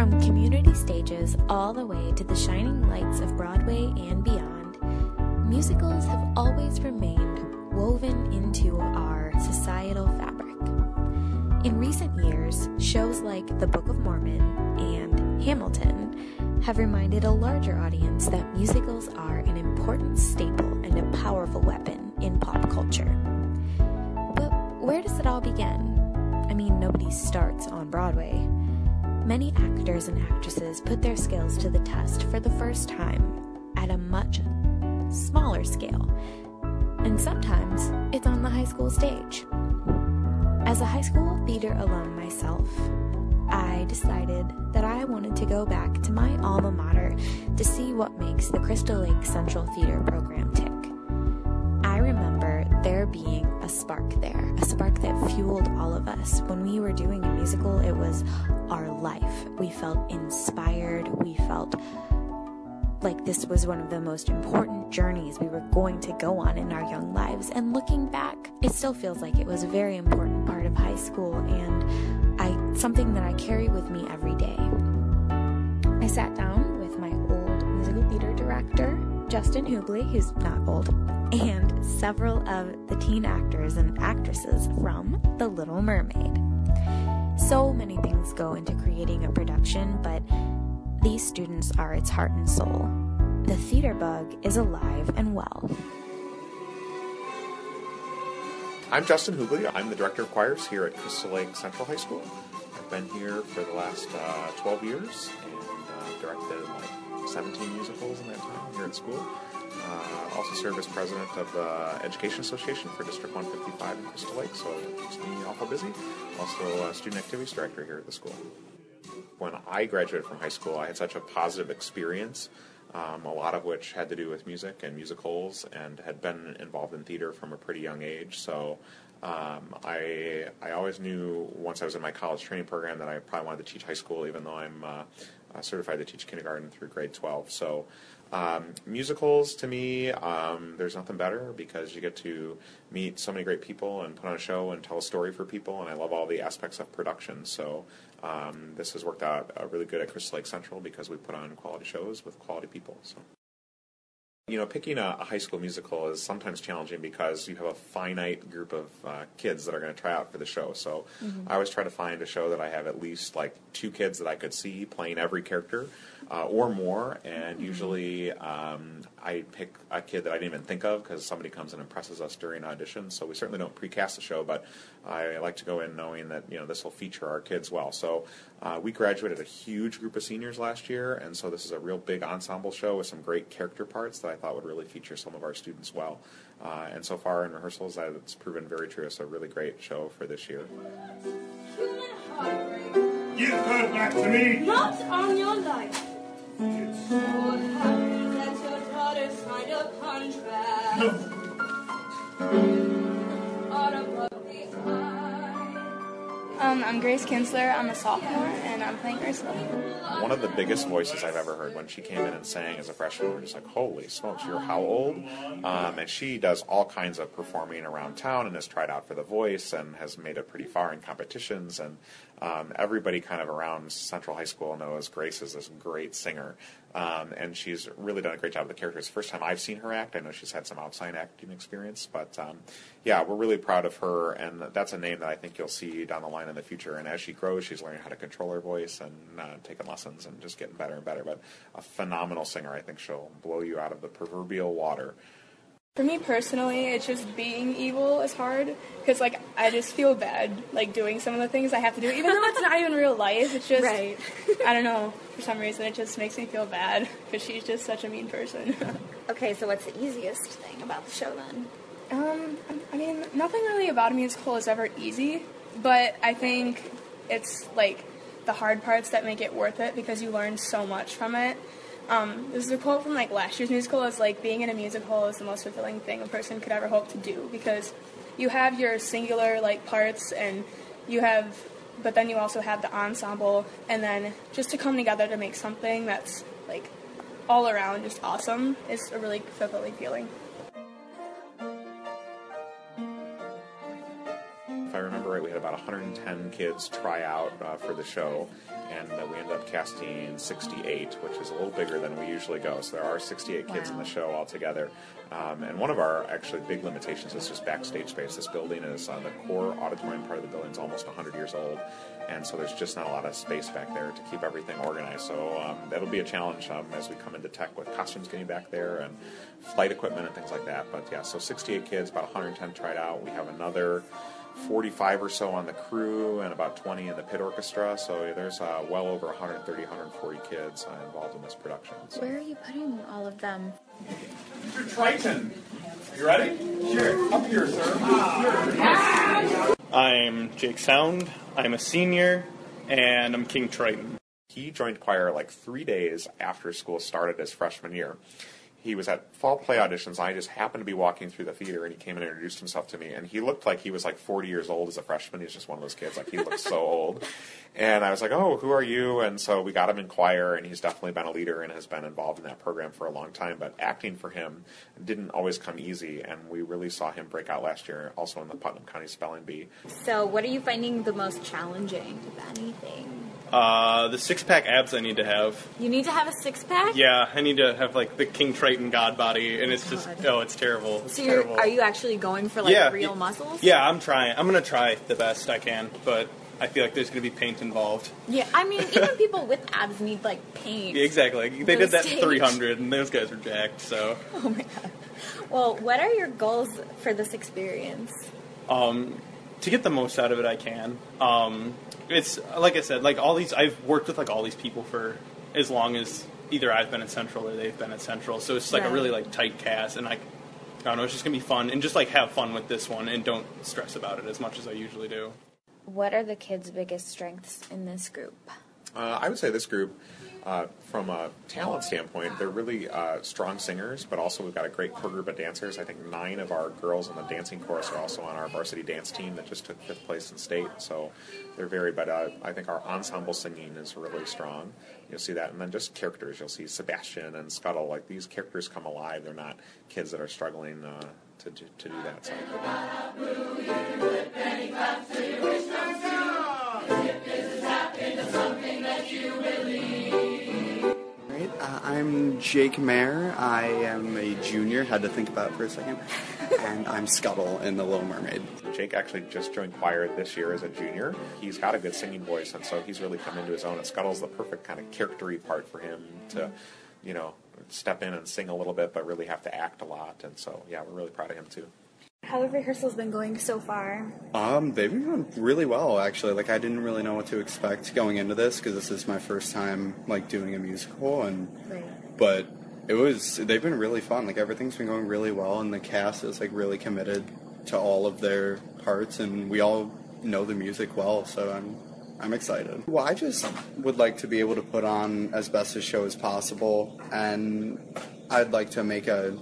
From community stages all the way to the shining lights of Broadway and beyond, musicals have always remained woven into our societal fabric. In recent years, shows like The Book of Mormon and Hamilton have reminded a larger audience that musicals are an important staple and a powerful weapon in pop culture. But where does it all begin? I mean, nobody starts on Broadway. Many actors and actresses put their skills to the test for the first time at a much smaller scale, and sometimes it's on the high school stage. As a high school theater alum myself, I decided that I wanted to go back to my alma mater to see what makes the Crystal Lake Central Theater program tick. Spark there, a spark that fueled all of us. When we were doing a musical, it was our life. We felt inspired, we felt like this was one of the most important journeys we were going to go on in our young lives. And looking back, it still feels like it was a very important part of high school and I something that I carry with me every day. I sat down Justin Hubley, who's not old, and several of the teen actors and actresses from The Little Mermaid. So many things go into creating a production, but these students are its heart and soul. The theater bug is alive and well. I'm Justin Hubley. I'm the director of choirs here at Crystal Lake Central High School. I've been here for the last uh, 12 years and uh, directed like 17 musicals in that time here at school. Uh, also served as president of the Education Association for District 155 in Crystal Lake, so it keeps me awful busy. Also, student activities director here at the school. When I graduated from high school, I had such a positive experience um, a lot of which had to do with music and musicals, and had been involved in theater from a pretty young age. So um, I I always knew once I was in my college training program that I probably wanted to teach high school, even though I'm uh, uh, certified to teach kindergarten through grade 12. So um, musicals to me, um, there's nothing better because you get to meet so many great people and put on a show and tell a story for people, and I love all the aspects of production. So um, this has worked out uh, really good at Crystal Lake Central because we put on quality shows with quality people. So. You know, picking a, a high school musical is sometimes challenging because you have a finite group of uh, kids that are going to try out for the show. So mm-hmm. I always try to find a show that I have at least like two kids that I could see playing every character uh, or more. And mm-hmm. usually um, I pick a kid that I didn't even think of because somebody comes and impresses us during auditions. So we certainly don't precast the show, but I like to go in knowing that you know this will feature our kids well. So uh, we graduated a huge group of seniors last year, and so this is a real big ensemble show with some great character parts that I thought would really feature some of our students well. Uh, and so far in rehearsals, it's proven very true. It's a really great show for this year. Give her back to me! Not on your life! So happy that your daughter signed a contract. Um, I'm Grace Kinsler. I'm a sophomore, and I'm playing Ursula. One of the biggest voices I've ever heard when she came in and sang as a freshman, we're just like, holy smokes, you're how old? Um, and she does all kinds of performing around town and has tried out for The Voice and has made it pretty far in competitions. And um, everybody kind of around Central High School knows Grace is this great singer. Um, and she's really done a great job with the characters. First time I've seen her act. I know she's had some outside acting experience, but um, yeah, we're really proud of her, and that's a name that I think you'll see down the line in the future. And as she grows, she's learning how to control her voice and uh, taking lessons and just getting better and better. But a phenomenal singer. I think she'll blow you out of the proverbial water. For me personally, it's just being evil is hard because like I just feel bad like doing some of the things I have to do, even though it's not even real life. It's just right. I don't know for some reason it just makes me feel bad because she's just such a mean person. okay, so what's the easiest thing about the show then? Um, I mean, nothing really about a musical is ever easy, but I think it's like the hard parts that make it worth it because you learn so much from it um, this is a quote from like last year's musical. It's like being in a musical is the most fulfilling thing a person could ever hope to do because you have your singular like parts and you have, but then you also have the ensemble and then just to come together to make something that's like all around just awesome is a really fulfilling feeling. I remember right, we had about 110 kids try out uh, for the show, and uh, we ended up casting 68, which is a little bigger than we usually go. So there are 68 kids in the show altogether. Um, and one of our actually big limitations is just backstage space. This building is uh, the core auditorium part of the building is almost 100 years old, and so there's just not a lot of space back there to keep everything organized. So um, that'll be a challenge um, as we come into tech with costumes getting back there and flight equipment and things like that. But yeah, so 68 kids, about 110 tried out. We have another 45 or so on the crew and about 20 in the pit orchestra. So there's uh, well over 130, 140 kids uh, involved in this production. So. Where are you putting all of them? Mr. Triton. You ready? Sure. Up here, sir. I'm Jake Sound. I'm a senior, and I'm King Triton. He joined choir like three days after school started his freshman year. He was at fall play auditions. And I just happened to be walking through the theater, and he came and introduced himself to me. And he looked like he was like 40 years old as a freshman. He's just one of those kids. Like he looks so old. And I was like, "Oh, who are you?" And so we got him in choir, and he's definitely been a leader and has been involved in that program for a long time. But acting for him didn't always come easy, and we really saw him break out last year, also in the Putnam County Spelling Bee. So, what are you finding the most challenging, if anything? Uh, the six pack abs I need to have. You need to have a six pack. Yeah, I need to have like the King Triton God body, and it's just oh, it's terrible. It's So, you're, terrible. are you actually going for like Yeah, real muscles? Yeah, I'm trying. I'm gonna try the best I can, but I feel like there's gonna be paint involved. Yeah. I mean, even people with abs need like paint. Yeah, exactly. They did that stage. 300, and those guys were jacked. So, Oh my god. Well, what are your goals for this experience? um, to get the most out of it, I can. Um, it's like I said, like all these. I've worked with like all these people for as long as either I've been at Central or they've been at Central. So it's like Right. a really like tight cast, and like I don't know, it's just gonna be fun and just like have fun with this one and don't stress about it as much as I usually do. What are the kids' biggest strengths in this group? Uh, I would say this group, uh, from a talent standpoint, they're really uh, strong singers, but also we've got a great core group of dancers. I think nine of our girls in the dancing chorus are also on our varsity dance team that just took fifth place in state. So they're very, but uh, I think our ensemble singing is really strong. You'll see that, and then just characters. You'll see Sebastian and Scuttle. Like these characters come alive. They're not kids that are struggling uh, to do, to do that. So. Uh, I'm Jake Mayer. I am a junior. Had to think about it for a second. and I'm Scuttle in The Little Mermaid. Jake actually just joined choir this year as a junior. He's got a good singing voice, and so he's really come into his own. And Scuttle's the perfect kind of charactery part for him to, you know, step in and sing a little bit, but really have to act a lot. And so, yeah, we're really proud of him too. How have rehearsals been going so far? Um, they've been going really well, actually. Like I didn't really know what to expect going into this because this is my first time like doing a musical, and Right. but it was they've been really fun. Like everything's been going really well, and the cast is like really committed to all of their parts, and we all know the music well. So I'm I'm excited. Well, I just would like to be able to put on as best a show as possible, and I'd like to make a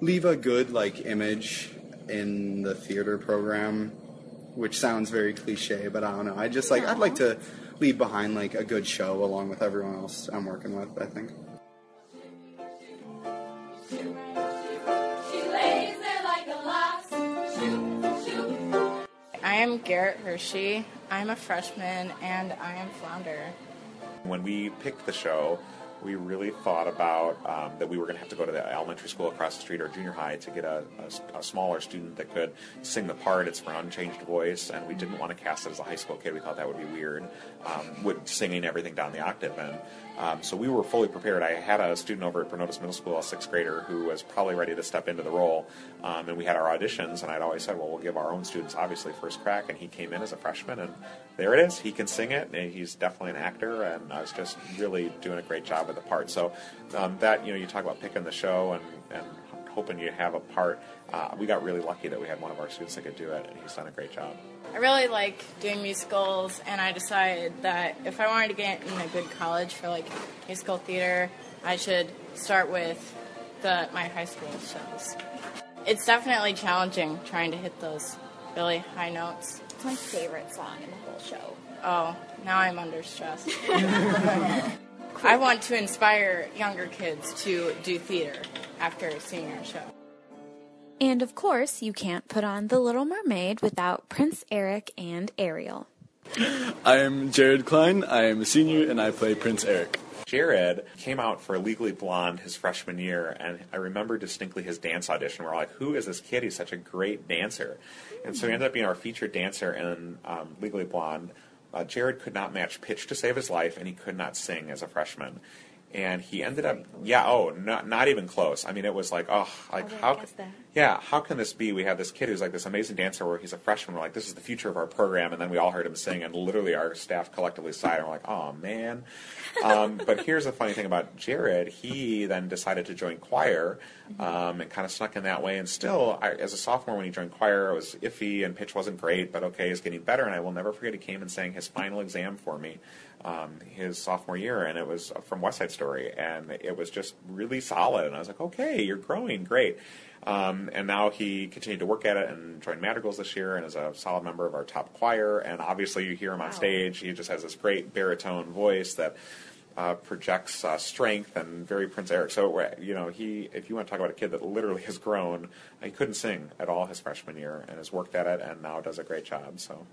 leave a good like image in the theater program, which sounds very cliche, but I don't know. I just like I'd like to leave behind like a good show along with everyone else I'm working with. I think. I am Garrett Hershey. I'm a freshman and I am Flounder. When we picked the show, we really thought about um, that we were going to have to go to the elementary school across the street or junior high to get a, a- a smaller student that could sing the part. It's for an unchanged voice, and we didn't want to cast it as a high school kid. We thought that would be weird, um, with singing everything down the octave. And um, so we were fully prepared. I had a student over at Bernotas Middle School, a sixth grader, who was probably ready to step into the role. Um, and we had our auditions, and I'd always said, well, we'll give our own students obviously first crack. And he came in as a freshman, and there it is. He can sing it, and he's definitely an actor, and I was just really doing a great job with the part. So um, that you know, you talk about picking the show and and hoping you have a part. Uh, we got really lucky that we had one of our students that could do it, and he's done a great job. I really like doing musicals, and I decided that if I wanted to get in a good college for like musical theater, I should start with the my high school shows. It's definitely challenging trying to hit those really high notes. It's my favorite song in the whole show. Oh, now I'm under stress. I want to inspire younger kids to do theater after seeing our show. And of course, you can't put on The Little Mermaid without Prince Eric and Ariel. I am Jared Klein. I am a senior and I play Prince Eric. Jared came out for Legally Blonde his freshman year, and I remember distinctly his dance audition. We're like, "Who is this kid? He's such a great dancer!" And so he ended up being our featured dancer in um, Legally Blonde. Uh, Jared could not match pitch to save his life, and he could not sing as a freshman. And he ended up, yeah, oh, not, not even close. I mean, it was like, oh, like how, that. yeah, how can this be? We have this kid who's like this amazing dancer where he's a freshman. We're like, this is the future of our program. And then we all heard him sing, and literally our staff collectively sighed. And we're like, oh, man. Um, but here's the funny thing about Jared. He then decided to join choir um, and kind of snuck in that way. And still, I, as a sophomore, when he joined choir, it was iffy and pitch wasn't great, but okay, he's getting better. And I will never forget he came and sang his final exam for me um, his sophomore year, and it was from West Side Story, and it was just really solid. And I was like, okay, you're growing, great. Um, and now he continued to work at it and joined Madrigals this year, and is a solid member of our top choir. And obviously, you hear him on stage; he just has this great baritone voice that. Uh, projects uh, strength and very Prince Eric. So uh, you know, he if you want to talk about a kid that literally has grown, he couldn't sing at all his freshman year and has worked at it and now does a great job. So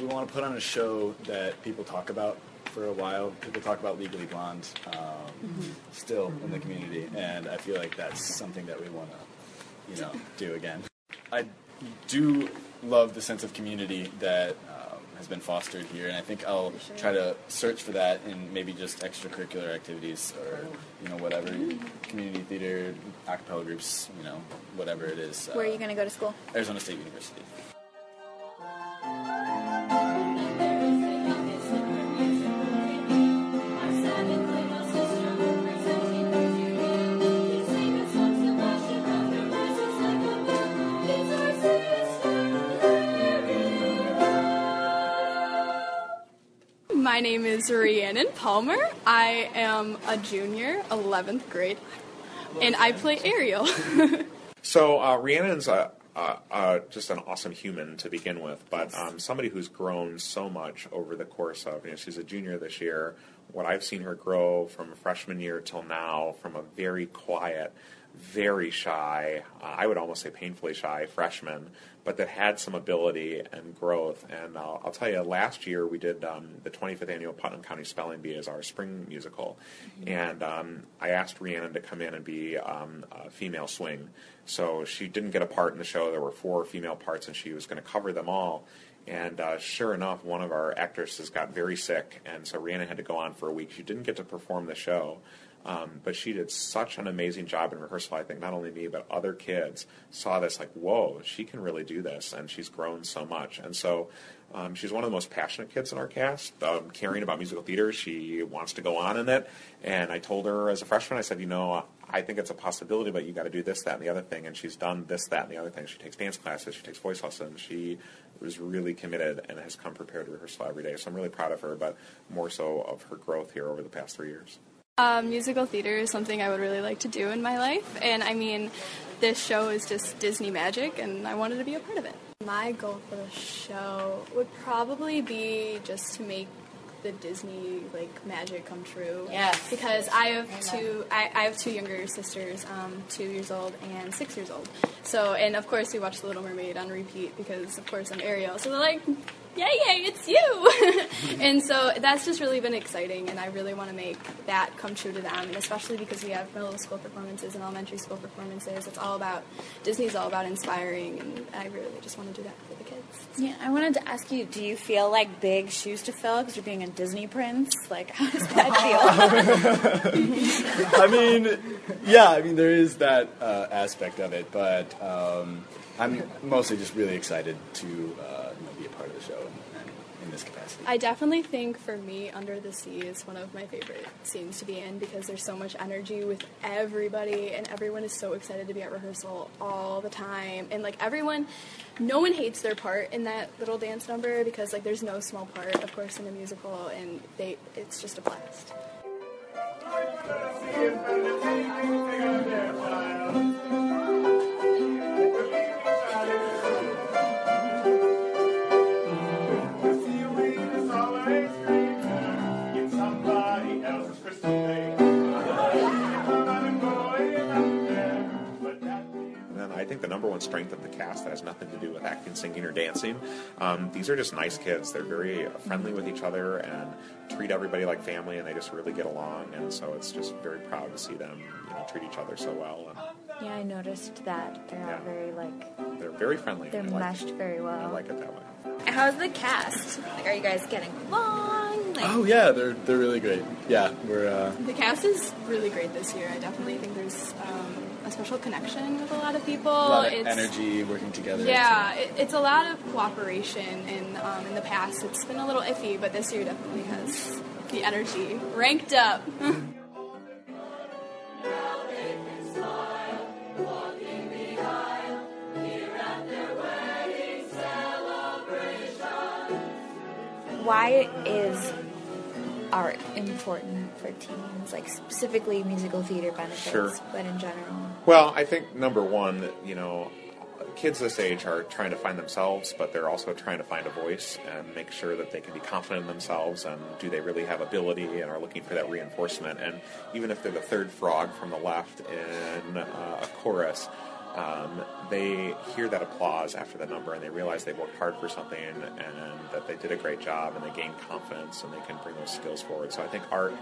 We want to put on a show that people talk about for a while. People talk about Legally Blonde um, still in the community, and I feel like that's something that we want to, you know, do again. I do love the sense of community that um, has been fostered here, and I think I'll try to search for that in maybe just extracurricular activities or you know whatever community theater, a cappella groups, you know whatever it is. Where are uh, you going to go to school? Arizona State University. My name is Rhiannon Palmer. I am a junior, 11th grade, and I play Ariel. So uh, Rhiannon's uh, uh, uh, just an awesome human to begin with, but um, somebody who's grown so much over the course of. You know, she's a junior this year. What I've seen her grow from freshman year till now, from a very quiet, very shy, uh, I would almost say painfully shy freshman, but that had some ability and growth. And uh, I'll tell you, last year we did um, the 25th annual Putnam County Spelling Bee as our spring musical, and um, I asked Rhiannon to come in and be um, a female swing. So she didn't get a part in the show. There were four female parts, and she was going to cover them all. And uh, sure enough, one of our actresses got very sick, and so Rhiannon had to go on for a week. She didn't get to perform the show, um, but she did such an amazing job in rehearsal. I think not only me, but other kids saw this like, whoa, she can really do this, and she's grown so much. And so um, she's one of the most passionate kids in our cast, um, caring about musical theater. She wants to go on in it. And I told her as a freshman, I said, you know, I think it's a possibility, but you got to do this, that, and the other thing. And she's done this, that, and the other thing. She takes dance classes, she takes voice lessons. She was really committed and has come prepared to rehearsal every day. So I'm really proud of her, but more so of her growth here over the past three years. Um, musical theater is something I would really like to do in my life, and I mean, this show is just Disney magic, and I wanted to be a part of it. My goal for the show would probably be just to make the Disney like magic come true. Yes. Because I have two, I, I have two younger sisters, um, two years old and six years old. So, and of course, we watch The Little Mermaid on repeat because, of course, I'm Ariel. So they're like, yay, yay, it's you! and so that's just really been exciting, and I really want to make that come true to them, and especially because we have middle school performances and elementary school performances. It's all about, Disney's all about inspiring, and I really just want to do that for the kids. Yeah, I wanted to ask you, do you feel like big shoes to fill because you're being a Disney prince? Like, how does that feel? I mean, yeah, I mean there is that uh, aspect of it, but um, I'm mostly just really excited to uh, the show in this capacity. I definitely think for me, Under the Sea is one of my favorite scenes to be in because there's so much energy with everybody, and everyone is so excited to be at rehearsal all the time. And like everyone, no one hates their part in that little dance number because like there's no small part, of course, in a musical, and they it's just a blast. Think the number one strength of the cast that has nothing to do with acting, singing, or dancing. Um, these are just nice kids. They're very friendly with each other and treat everybody like family, and they just really get along. And so it's just very proud to see them, you know, treat each other so well. And Yeah, I noticed that they're all very like they're very friendly. they're I like meshed very it. I well. like it that way. How's the cast? Like, are you guys getting along? Like, Oh yeah, they're they're really great. Yeah, we're uh, The cast is really great this year. I definitely think there's um, a special connection with a lot of people. a lot of it's, energy working together. Yeah, it, it's a lot of cooperation, and um, in the past it's been a little iffy, but this year definitely has the energy ranked up. Why is art important for teens? Like specifically musical theater benefits, Sure. but in general. Well, I think number one, you know, kids this age are trying to find themselves, but they're also trying to find a voice and make sure that they can be confident in themselves and do they really have ability and are looking for that reinforcement. And even if they're the third frog from the left in uh, a chorus, um, they hear that applause after the number and they realize they worked hard for something and that they did a great job and they gain confidence and they can bring those skills forward. So I think art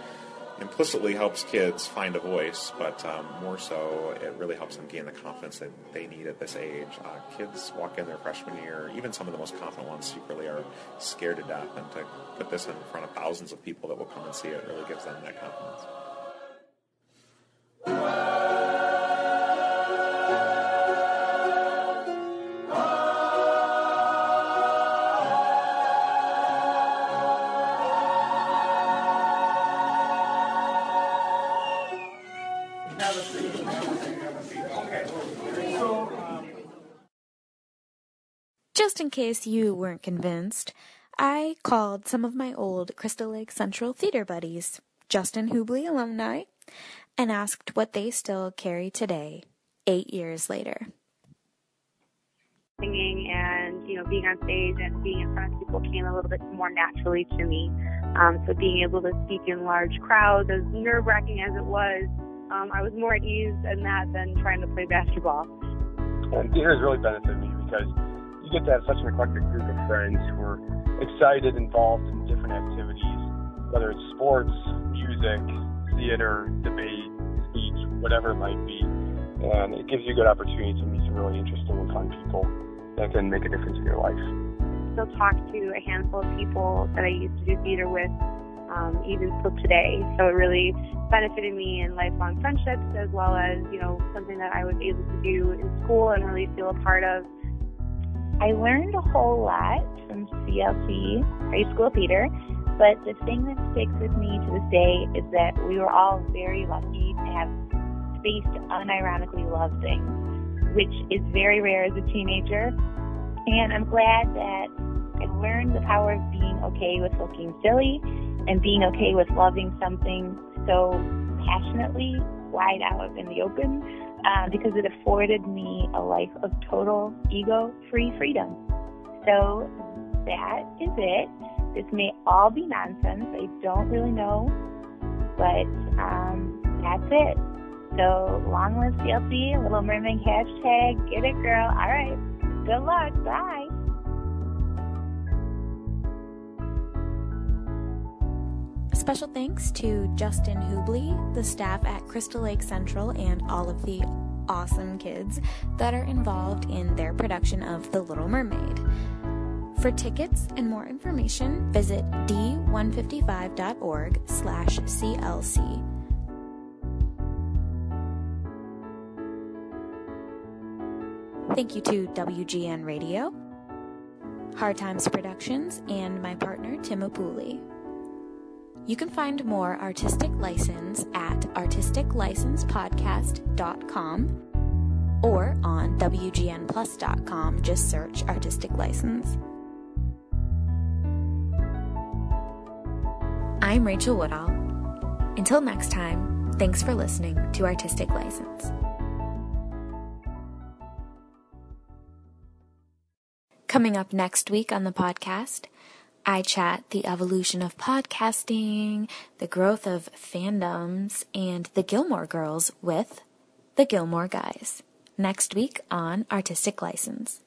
implicitly helps kids find a voice, but um, more so, it really helps them gain the confidence that they need at this age. Uh, kids walk in their freshman year, even some of the most confident ones secretly are scared to death, and to put this in front of thousands of people that will come and see it really gives them that confidence. Just in case you weren't convinced, I called some of my old Crystal Lake Central theater buddies, Justin Hubley alumni, and asked what they still carry today, eight years later. singing and you know being on stage and being in front of people came a little bit more naturally to me. Um, so being able to speak in large crowds, as nerve wracking as it was, um, I was more at ease in that than trying to play basketball. And theater has really benefited me because get to have such an eclectic group of friends who are excited, involved in different activities, whether it's sports, music, theater, debate, speech, whatever it might be. And it gives you a good opportunity to meet some really interesting and fun people that can make a difference in your life. Still talk to a handful of people that I used to do theater with, um, even still today. So it really benefited me in lifelong friendships as well as you know something that I was able to do in school and really feel a part of. I learned a whole lot from CLC, high school theater, but the thing that sticks with me to this day is that we were all very lucky to have space to unironically love things, which is very rare as a teenager. And I'm glad that I learned the power of being okay with looking silly and being okay with loving something so passionately wide out in the open uh, because it afforded me a life of total ego free freedom. So that is it. This may all be nonsense. I don't really know, but um, that's it. So long live CLC, Little Mermaid hashtag, get it girl. All right. Good luck. Bye. Special thanks to Justin Hubley, the staff at Crystal Lake Central, and all of the awesome kids that are involved in their production of The Little Mermaid. For tickets and more information, visit d155.org slash CLC. Thank you to WGN Radio, Hard Times Productions, and my partner, Tim Apuli. You can find more Artistic License at artisticlicensepodcast.com or on WGNplus.com. Just search Artistic License. I'm Rachel Woodall. Until next time, thanks for listening to Artistic License. Coming up next week on the podcast, I chat the evolution of podcasting, the growth of fandoms, and the Gilmore Girls with the Gilmore Guys. next week on Artistic License.